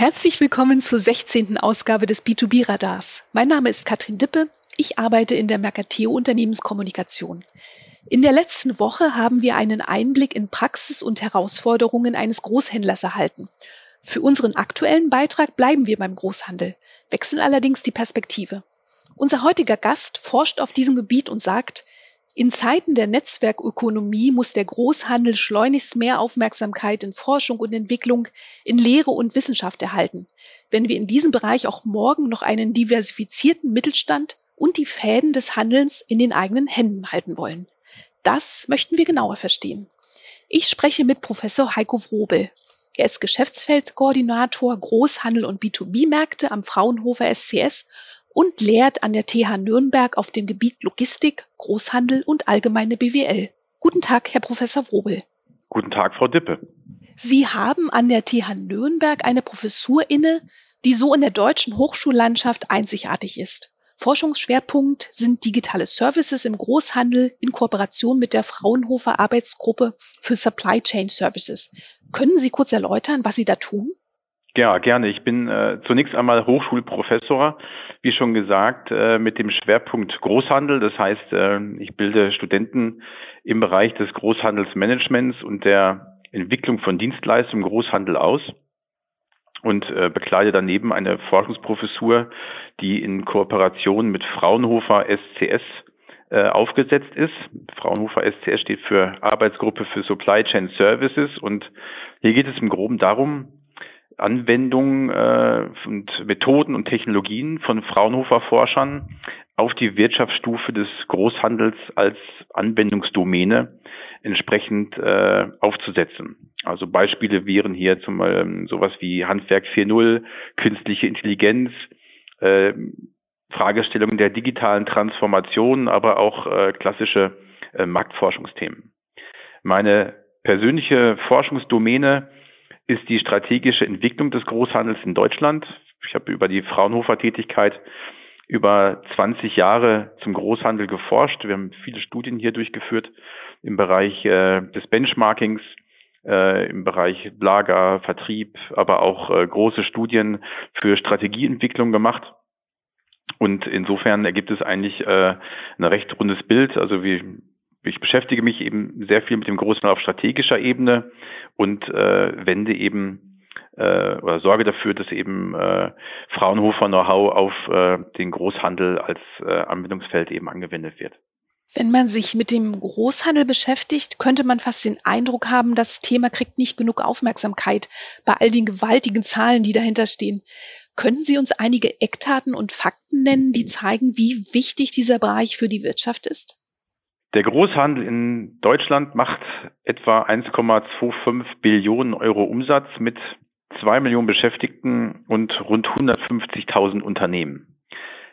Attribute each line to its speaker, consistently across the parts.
Speaker 1: Herzlich willkommen zur 16. Ausgabe des B2B-Radars. Mein Name ist Katrin Dippe. Ich arbeite in der Mercateo Unternehmenskommunikation. In der letzten Woche haben wir einen Einblick in Praxis und Herausforderungen eines Großhändlers erhalten. Für unseren aktuellen Beitrag bleiben wir beim Großhandel, wechseln allerdings die Perspektive. Unser heutiger Gast forscht auf diesem Gebiet und sagt, in Zeiten der Netzwerkökonomie muss der Großhandel schleunigst mehr Aufmerksamkeit in Forschung und Entwicklung, in Lehre und Wissenschaft erhalten, wenn wir in diesem Bereich auch morgen noch einen diversifizierten Mittelstand und die Fäden des Handelns in den eigenen Händen halten wollen. Das möchten wir genauer verstehen. Ich spreche mit Professor Heiko Wrobel. Er ist Geschäftsfeldkoordinator Großhandel und B2B-Märkte am Fraunhofer SCS und lehrt an der TH Nürnberg auf dem Gebiet Logistik, Großhandel und allgemeine BWL. Guten Tag, Herr Professor Wrobel.
Speaker 2: Guten Tag, Frau Dippe.
Speaker 1: Sie haben an der TH Nürnberg eine Professur inne, die so in der deutschen Hochschullandschaft einzigartig ist. Forschungsschwerpunkt sind digitale Services im Großhandel in Kooperation mit der Fraunhofer Arbeitsgruppe für Supply Chain Services. Können Sie kurz erläutern, was Sie da tun?
Speaker 2: Ja, gerne. Ich bin äh, zunächst einmal Hochschulprofessor, wie schon gesagt, äh, mit dem Schwerpunkt Großhandel. Das heißt, äh, ich bilde Studenten im Bereich des Großhandelsmanagements und der Entwicklung von Dienstleistungen Großhandel aus und äh, bekleide daneben eine Forschungsprofessur, die in Kooperation mit Fraunhofer SCS äh, aufgesetzt ist. Fraunhofer SCS steht für Arbeitsgruppe für Supply Chain Services und hier geht es im Groben darum, Anwendungen äh, und Methoden und Technologien von Fraunhofer-Forschern auf die Wirtschaftsstufe des Großhandels als Anwendungsdomäne entsprechend äh, aufzusetzen. Also Beispiele wären hier zum Beispiel sowas wie Handwerk 4.0, künstliche Intelligenz, äh, Fragestellungen der digitalen Transformation, aber auch äh, klassische äh, Marktforschungsthemen. Meine persönliche Forschungsdomäne ist die strategische Entwicklung des Großhandels in Deutschland. Ich habe über die Fraunhofer-Tätigkeit über 20 Jahre zum Großhandel geforscht. Wir haben viele Studien hier durchgeführt im Bereich äh, des Benchmarkings, äh, im Bereich Lager, Vertrieb, aber auch äh, große Studien für Strategieentwicklung gemacht. Und insofern ergibt es eigentlich äh, ein recht rundes Bild. Also wie ich beschäftige mich eben sehr viel mit dem Großhandel auf strategischer Ebene und äh, wende eben äh, oder sorge dafür, dass eben äh, Fraunhofer Know-how auf äh, den Großhandel als äh, Anwendungsfeld eben angewendet wird.
Speaker 1: Wenn man sich mit dem Großhandel beschäftigt, könnte man fast den Eindruck haben, das Thema kriegt nicht genug Aufmerksamkeit bei all den gewaltigen Zahlen, die dahinter stehen. Könnten Sie uns einige Eckdaten und Fakten nennen, die zeigen, wie wichtig dieser Bereich für die Wirtschaft ist?
Speaker 2: Der Großhandel in Deutschland macht etwa 1,25 Billionen Euro Umsatz mit zwei Millionen Beschäftigten und rund 150.000 Unternehmen.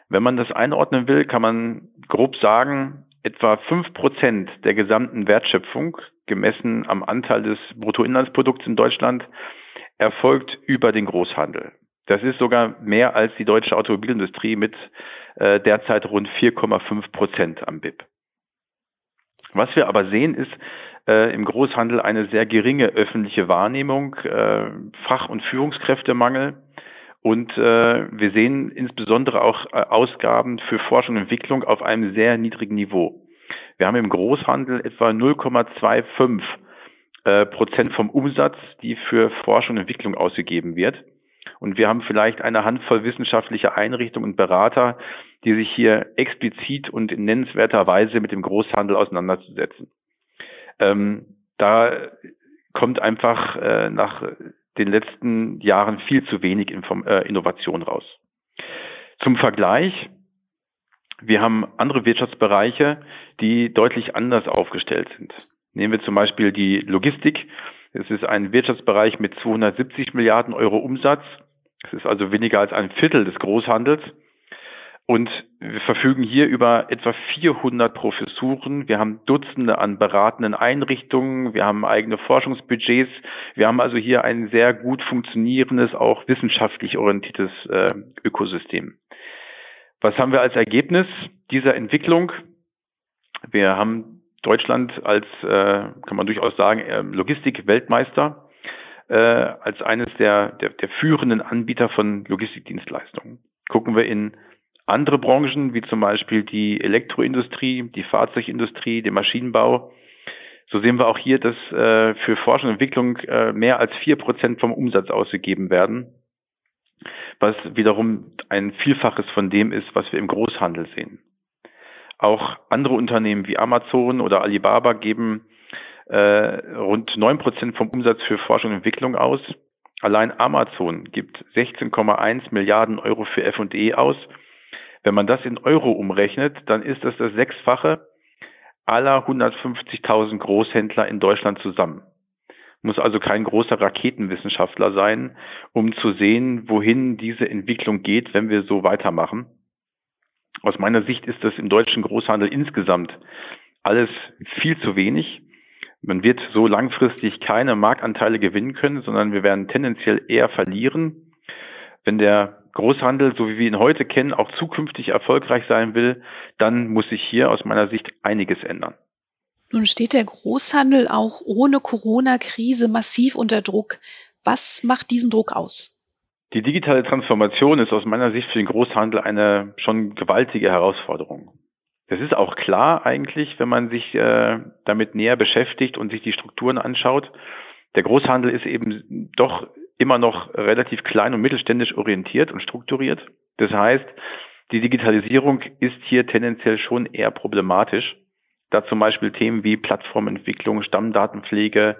Speaker 2: Wenn man das einordnen will, kann man grob sagen, etwa fünf Prozent der gesamten Wertschöpfung, gemessen am Anteil des Bruttoinlandsprodukts in Deutschland, erfolgt über den Großhandel. Das ist sogar mehr als die deutsche Automobilindustrie mit äh, derzeit rund 4,5 Prozent am BIP. Was wir aber sehen, ist äh, im Großhandel eine sehr geringe öffentliche Wahrnehmung, äh, Fach- und Führungskräftemangel. Und äh, wir sehen insbesondere auch äh, Ausgaben für Forschung und Entwicklung auf einem sehr niedrigen Niveau. Wir haben im Großhandel etwa 0,25 äh, Prozent vom Umsatz, die für Forschung und Entwicklung ausgegeben wird. Und wir haben vielleicht eine Handvoll wissenschaftlicher Einrichtungen und Berater, die sich hier explizit und in nennenswerter Weise mit dem Großhandel auseinanderzusetzen. Ähm, da kommt einfach äh, nach den letzten Jahren viel zu wenig Inform äh, Innovation raus. Zum Vergleich, wir haben andere Wirtschaftsbereiche, die deutlich anders aufgestellt sind. Nehmen wir zum Beispiel die Logistik. Es ist ein Wirtschaftsbereich mit 270 Milliarden Euro Umsatz. Es ist also weniger als ein Viertel des Großhandels. Und wir verfügen hier über etwa 400 Professuren. Wir haben Dutzende an beratenden Einrichtungen. Wir haben eigene Forschungsbudgets. Wir haben also hier ein sehr gut funktionierendes, auch wissenschaftlich orientiertes äh, Ökosystem. Was haben wir als Ergebnis dieser Entwicklung? Wir haben Deutschland als, äh, kann man durchaus sagen, äh, Logistik-Weltmeister äh, als eines der, der, der führenden Anbieter von Logistikdienstleistungen. Gucken wir in andere Branchen, wie zum Beispiel die Elektroindustrie, die Fahrzeugindustrie, den Maschinenbau, so sehen wir auch hier, dass äh, für Forschung und Entwicklung äh, mehr als vier Prozent vom Umsatz ausgegeben werden, was wiederum ein Vielfaches von dem ist, was wir im Großhandel sehen. Auch andere Unternehmen wie Amazon oder Alibaba geben äh, rund neun Prozent vom Umsatz für Forschung und Entwicklung aus. Allein Amazon gibt 16,1 Milliarden Euro für F&E aus. Wenn man das in Euro umrechnet, dann ist das das Sechsfache aller 150.000 Großhändler in Deutschland zusammen. Muss also kein großer Raketenwissenschaftler sein, um zu sehen, wohin diese Entwicklung geht, wenn wir so weitermachen. Aus meiner Sicht ist das im deutschen Großhandel insgesamt alles viel zu wenig. Man wird so langfristig keine Marktanteile gewinnen können, sondern wir werden tendenziell eher verlieren. Wenn der Großhandel, so wie wir ihn heute kennen, auch zukünftig erfolgreich sein will, dann muss sich hier aus meiner Sicht einiges ändern.
Speaker 1: Nun steht der Großhandel auch ohne Corona-Krise massiv unter Druck. Was macht diesen Druck aus?
Speaker 2: Die digitale Transformation ist aus meiner Sicht für den Großhandel eine schon gewaltige Herausforderung. Das ist auch klar eigentlich, wenn man sich äh, damit näher beschäftigt und sich die Strukturen anschaut. Der Großhandel ist eben doch immer noch relativ klein und mittelständisch orientiert und strukturiert. Das heißt, die Digitalisierung ist hier tendenziell schon eher problematisch. Da zum Beispiel Themen wie Plattformentwicklung, Stammdatenpflege,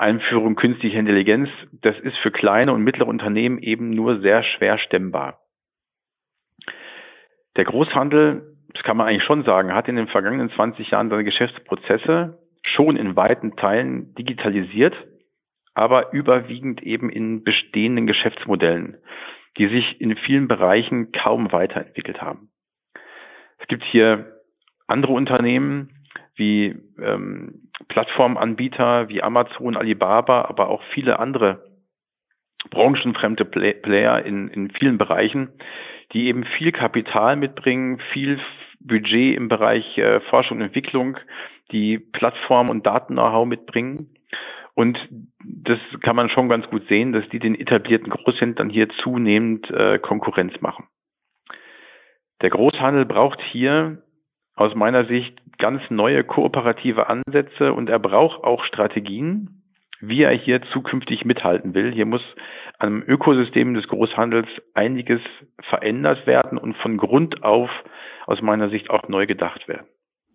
Speaker 2: Einführung künstlicher Intelligenz, das ist für kleine und mittlere Unternehmen eben nur sehr schwer stemmbar. Der Großhandel, das kann man eigentlich schon sagen, hat in den vergangenen 20 Jahren seine Geschäftsprozesse schon in weiten Teilen digitalisiert aber überwiegend eben in bestehenden Geschäftsmodellen, die sich in vielen Bereichen kaum weiterentwickelt haben. Es gibt hier andere Unternehmen wie ähm, Plattformanbieter wie Amazon, Alibaba, aber auch viele andere branchenfremde Player in, in vielen Bereichen, die eben viel Kapital mitbringen, viel Budget im Bereich äh, Forschung und Entwicklung, die Plattform und Daten-Know-how mitbringen und das kann man schon ganz gut sehen, dass die den etablierten Großhändlern hier zunehmend äh, Konkurrenz machen. Der Großhandel braucht hier aus meiner Sicht ganz neue kooperative Ansätze und er braucht auch Strategien, wie er hier zukünftig mithalten will. Hier muss am Ökosystem des Großhandels einiges verändert werden und von Grund auf aus meiner Sicht auch neu gedacht werden.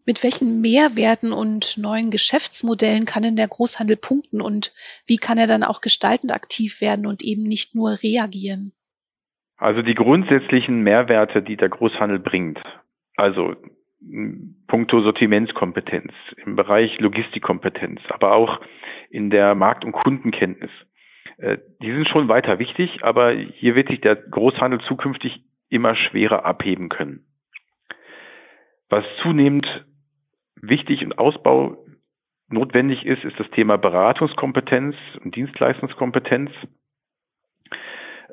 Speaker 1: Mit welchen Mehrwerten und neuen Geschäftsmodellen kann denn der Großhandel punkten und wie kann er dann auch gestaltend aktiv werden und eben nicht nur reagieren?
Speaker 2: Also die grundsätzlichen Mehrwerte, die der Großhandel bringt, also puncto Sortimentskompetenz, im Bereich Logistikkompetenz, aber auch in der Markt- und Kundenkenntnis, äh, die sind schon weiter wichtig, aber hier wird sich der Großhandel zukünftig immer schwerer abheben können. Was zunehmend wichtig und Ausbau notwendig ist, ist das Thema Beratungskompetenz und Dienstleistungskompetenz.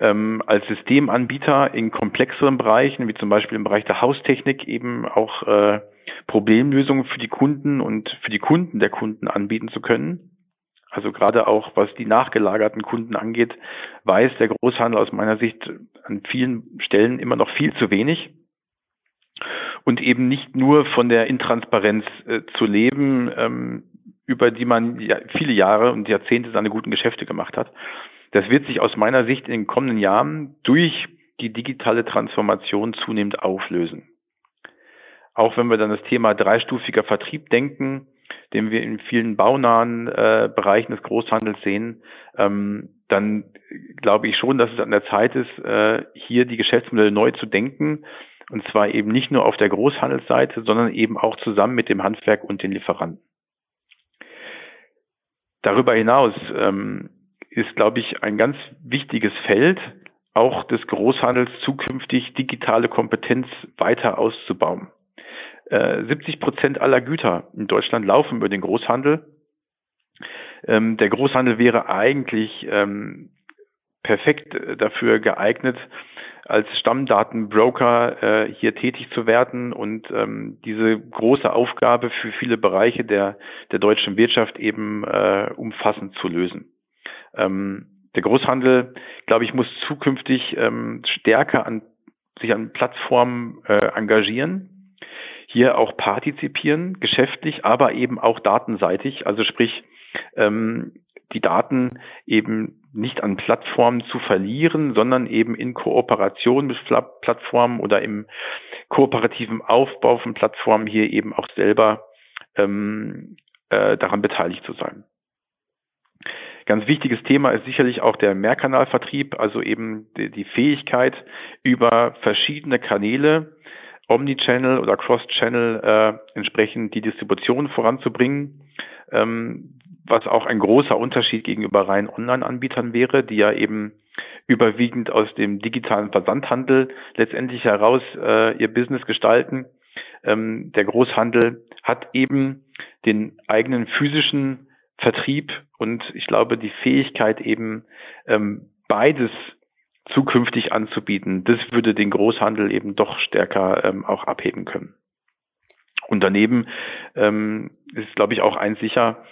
Speaker 2: Ähm, als Systemanbieter in komplexeren Bereichen, wie zum Beispiel im Bereich der Haustechnik, eben auch äh, Problemlösungen für die Kunden und für die Kunden der Kunden anbieten zu können. Also gerade auch was die nachgelagerten Kunden angeht, weiß der Großhandel aus meiner Sicht an vielen Stellen immer noch viel zu wenig und eben nicht nur von der Intransparenz äh, zu leben, ähm, über die man ja, viele Jahre und Jahrzehnte seine guten Geschäfte gemacht hat. Das wird sich aus meiner Sicht in den kommenden Jahren durch die digitale Transformation zunehmend auflösen. Auch wenn wir dann das Thema dreistufiger Vertrieb denken, den wir in vielen baunahen äh, Bereichen des Großhandels sehen, ähm, dann glaube ich schon, dass es an der Zeit ist, äh, hier die Geschäftsmodelle neu zu denken und zwar eben nicht nur auf der Großhandelsseite, sondern eben auch zusammen mit dem Handwerk und den Lieferanten. Darüber hinaus ähm, ist, glaube ich, ein ganz wichtiges Feld, auch des Großhandels zukünftig digitale Kompetenz weiter auszubauen. Äh, 70 Prozent aller Güter in Deutschland laufen über den Großhandel. Ähm, der Großhandel wäre eigentlich ähm, perfekt dafür geeignet, als Stammdatenbroker äh, hier tätig zu werden und ähm, diese große Aufgabe für viele Bereiche der, der deutschen Wirtschaft eben äh, umfassend zu lösen. Ähm, der Großhandel, glaube ich, muss zukünftig ähm, stärker an sich an Plattformen äh, engagieren, hier auch partizipieren, geschäftlich, aber eben auch datenseitig. Also sprich, ähm, die Daten eben nicht an Plattformen zu verlieren, sondern eben in Kooperation mit Plattformen oder im kooperativen Aufbau von Plattformen hier eben auch selber ähm, äh, daran beteiligt zu sein. Ganz wichtiges Thema ist sicherlich auch der Mehrkanalvertrieb, also eben die, Fähigkeit über verschiedene Kanäle, Omnichannel oder Cross-Channel äh, entsprechend die Distribution voranzubringen. Ähm, was auch ein großer Unterschied gegenüber rein Online-Anbietern wäre, die ja eben überwiegend aus dem digitalen Versandhandel letztendlich heraus äh, ihr Business gestalten. Ähm, der Großhandel hat eben den eigenen physischen Vertrieb und ich glaube die Fähigkeit eben ähm, beides zukünftig anzubieten, das würde den Großhandel eben doch stärker ähm, auch abheben können. Und daneben ähm, ist, glaube ich, auch eins sicher,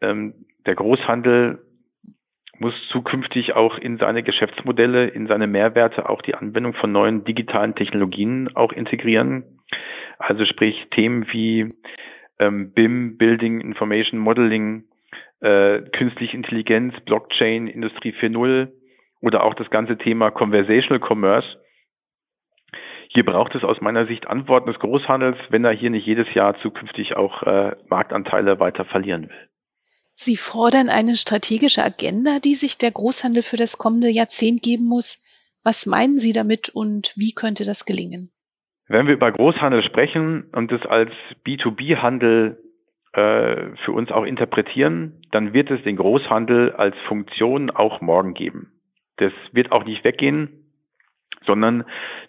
Speaker 2: ähm, der Großhandel muss zukünftig auch in seine Geschäftsmodelle, in seine Mehrwerte auch die Anwendung von neuen digitalen Technologien auch integrieren. Also sprich Themen wie ähm, BIM, Building Information Modeling, äh, künstliche Intelligenz, Blockchain, Industrie 4.0 oder auch das ganze Thema Conversational Commerce. Hier braucht es aus meiner Sicht Antworten des Großhandels, wenn er hier nicht jedes Jahr zukünftig auch äh, Marktanteile weiter verlieren will.
Speaker 1: Sie fordern eine strategische Agenda, die sich der Großhandel für das kommende Jahrzehnt geben muss. Was meinen Sie damit und wie könnte das gelingen?
Speaker 2: Wenn wir über Großhandel sprechen und es als B2B-Handel äh, für uns auch interpretieren, dann wird es den Großhandel als Funktion auch morgen geben. Das wird auch nicht weggehen, sondern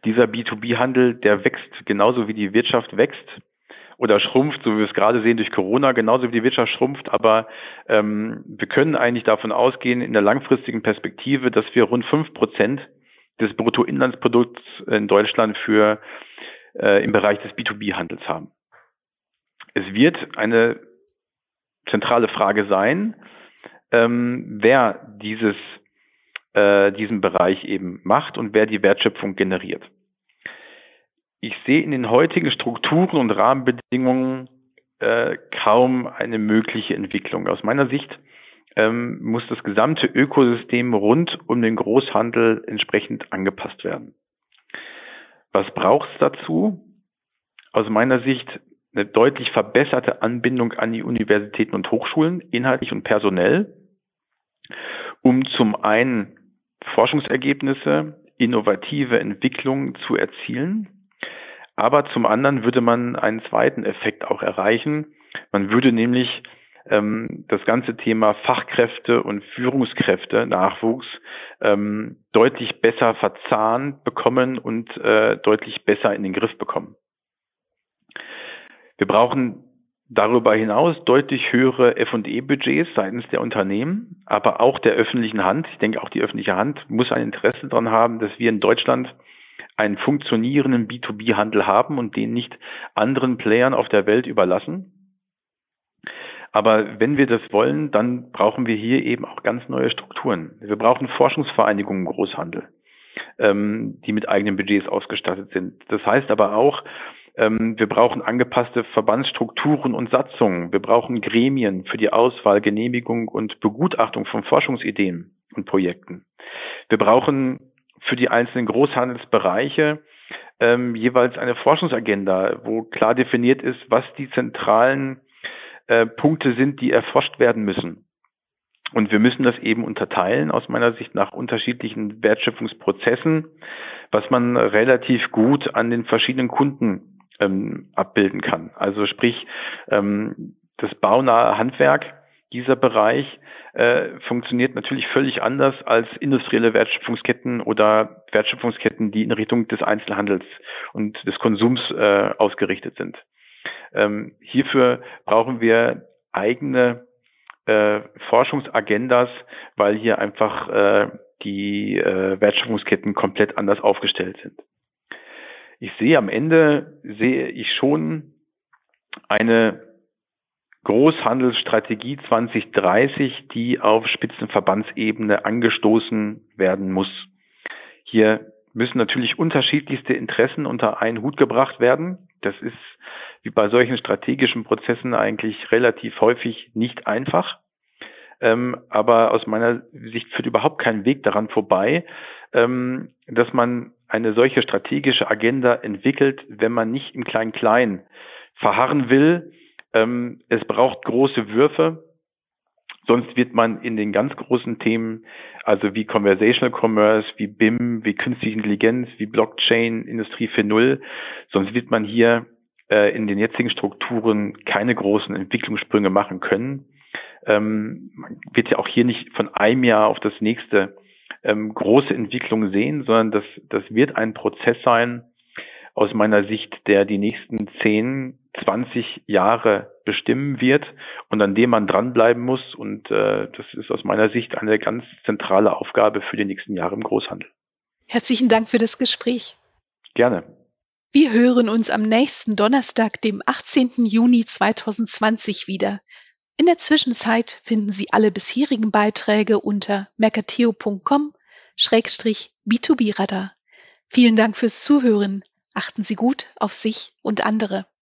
Speaker 2: dieser B2B-Handel, der wächst genauso wie die Wirtschaft wächst oder schrumpft, so wie wir es gerade sehen durch Corona, genauso wie die Wirtschaft schrumpft. Aber ähm, wir können eigentlich davon ausgehen, in der langfristigen Perspektive, dass wir rund fünf Prozent des Bruttoinlandsprodukts in Deutschland für äh, im Bereich des B2B-Handels haben. Es wird eine zentrale Frage sein, ähm, wer dieses äh, diesen Bereich eben macht und wer die Wertschöpfung generiert ich sehe in den heutigen Strukturen und Rahmenbedingungen äh, kaum eine mögliche Entwicklung. Aus meiner Sicht ähm, muss das gesamte Ökosystem rund um den Großhandel entsprechend angepasst werden. Was braucht es dazu? Aus meiner Sicht eine deutlich verbesserte Anbindung an die Universitäten und Hochschulen, inhaltlich und personell, um zum einen Forschungsergebnisse, innovative Entwicklungen zu erzielen, aber zum anderen würde man einen zweiten Effekt auch erreichen. Man würde nämlich ähm, das ganze Thema Fachkräfte und Führungskräfte, Nachwuchs, ähm, deutlich besser verzahnt bekommen und äh, deutlich besser in den Griff bekommen. Wir brauchen darüber hinaus deutlich höhere F&E-Budgets seitens der Unternehmen, aber auch der öffentlichen Hand. Ich denke, auch die öffentliche Hand muss ein Interesse daran haben, dass wir in Deutschland einen funktionierenden B2B-Handel haben und den nicht anderen Playern auf der Welt überlassen. Aber wenn wir das wollen, dann brauchen wir hier eben auch ganz neue Strukturen. Wir brauchen Forschungsvereinigungen im Großhandel, ähm, die mit eigenen Budgets ausgestattet sind. Das heißt aber auch, wir brauchen angepasste Verbandsstrukturen und Satzungen. Wir brauchen Gremien für die Auswahl, Genehmigung und Begutachtung von Forschungsideen und Projekten. Wir brauchen für die einzelnen Großhandelsbereiche ähm, jeweils eine Forschungsagenda, wo klar definiert ist, was die zentralen äh, Punkte sind, die erforscht werden müssen. Und wir müssen das eben unterteilen aus meiner Sicht nach unterschiedlichen Wertschöpfungsprozessen, was man relativ gut an den verschiedenen Kunden ähm, abbilden kann. Also sprich, ähm, das baunahe Handwerk, dieser Bereich äh, funktioniert natürlich völlig anders als industrielle Wertschöpfungsketten oder Wertschöpfungsketten, die in Richtung des Einzelhandels und des Konsums äh, ausgerichtet sind. Ähm, hierfür brauchen wir eigene äh, Forschungsagendas, weil hier einfach äh, die äh, Wertschöpfungsketten komplett anders aufgestellt sind. Ich sehe am Ende, sehe ich schon eine Großhandelsstrategie 2030, die auf Spitzenverbandsebene angestoßen werden muss. Hier müssen natürlich unterschiedlichste Interessen unter einen Hut gebracht werden. Das ist wie bei solchen strategischen Prozessen eigentlich relativ häufig nicht einfach. Ähm, aber aus meiner Sicht führt überhaupt kein Weg daran vorbei, ähm, dass man eine solche strategische Agenda entwickelt, wenn man nicht im Klein-Klein verharren will. Ähm, es braucht große Würfe, sonst wird man in den ganz großen Themen, also wie Conversational Commerce, wie BIM, wie Künstliche Intelligenz, wie Blockchain, Industrie 4.0, sonst wird man hier äh, in den jetzigen Strukturen keine großen Entwicklungssprünge machen können. Ähm, man wird ja auch hier nicht von einem Jahr auf das nächste ähm, große Entwicklung sehen, sondern das, das wird ein Prozess sein, aus meiner Sicht, der die nächsten 10, 20 Jahre bestimmen wird und an dem man dranbleiben muss. Und äh, das ist aus meiner Sicht eine ganz zentrale Aufgabe für die nächsten Jahre im Großhandel.
Speaker 1: Herzlichen Dank für das Gespräch.
Speaker 2: Gerne.
Speaker 1: Wir hören uns am nächsten Donnerstag, dem 18. Juni 2020 wieder. In der Zwischenzeit finden Sie alle bisherigen Beiträge unter mercateo.com-b2b-radar. Vielen Dank fürs Zuhören. Achten Sie gut auf sich und andere.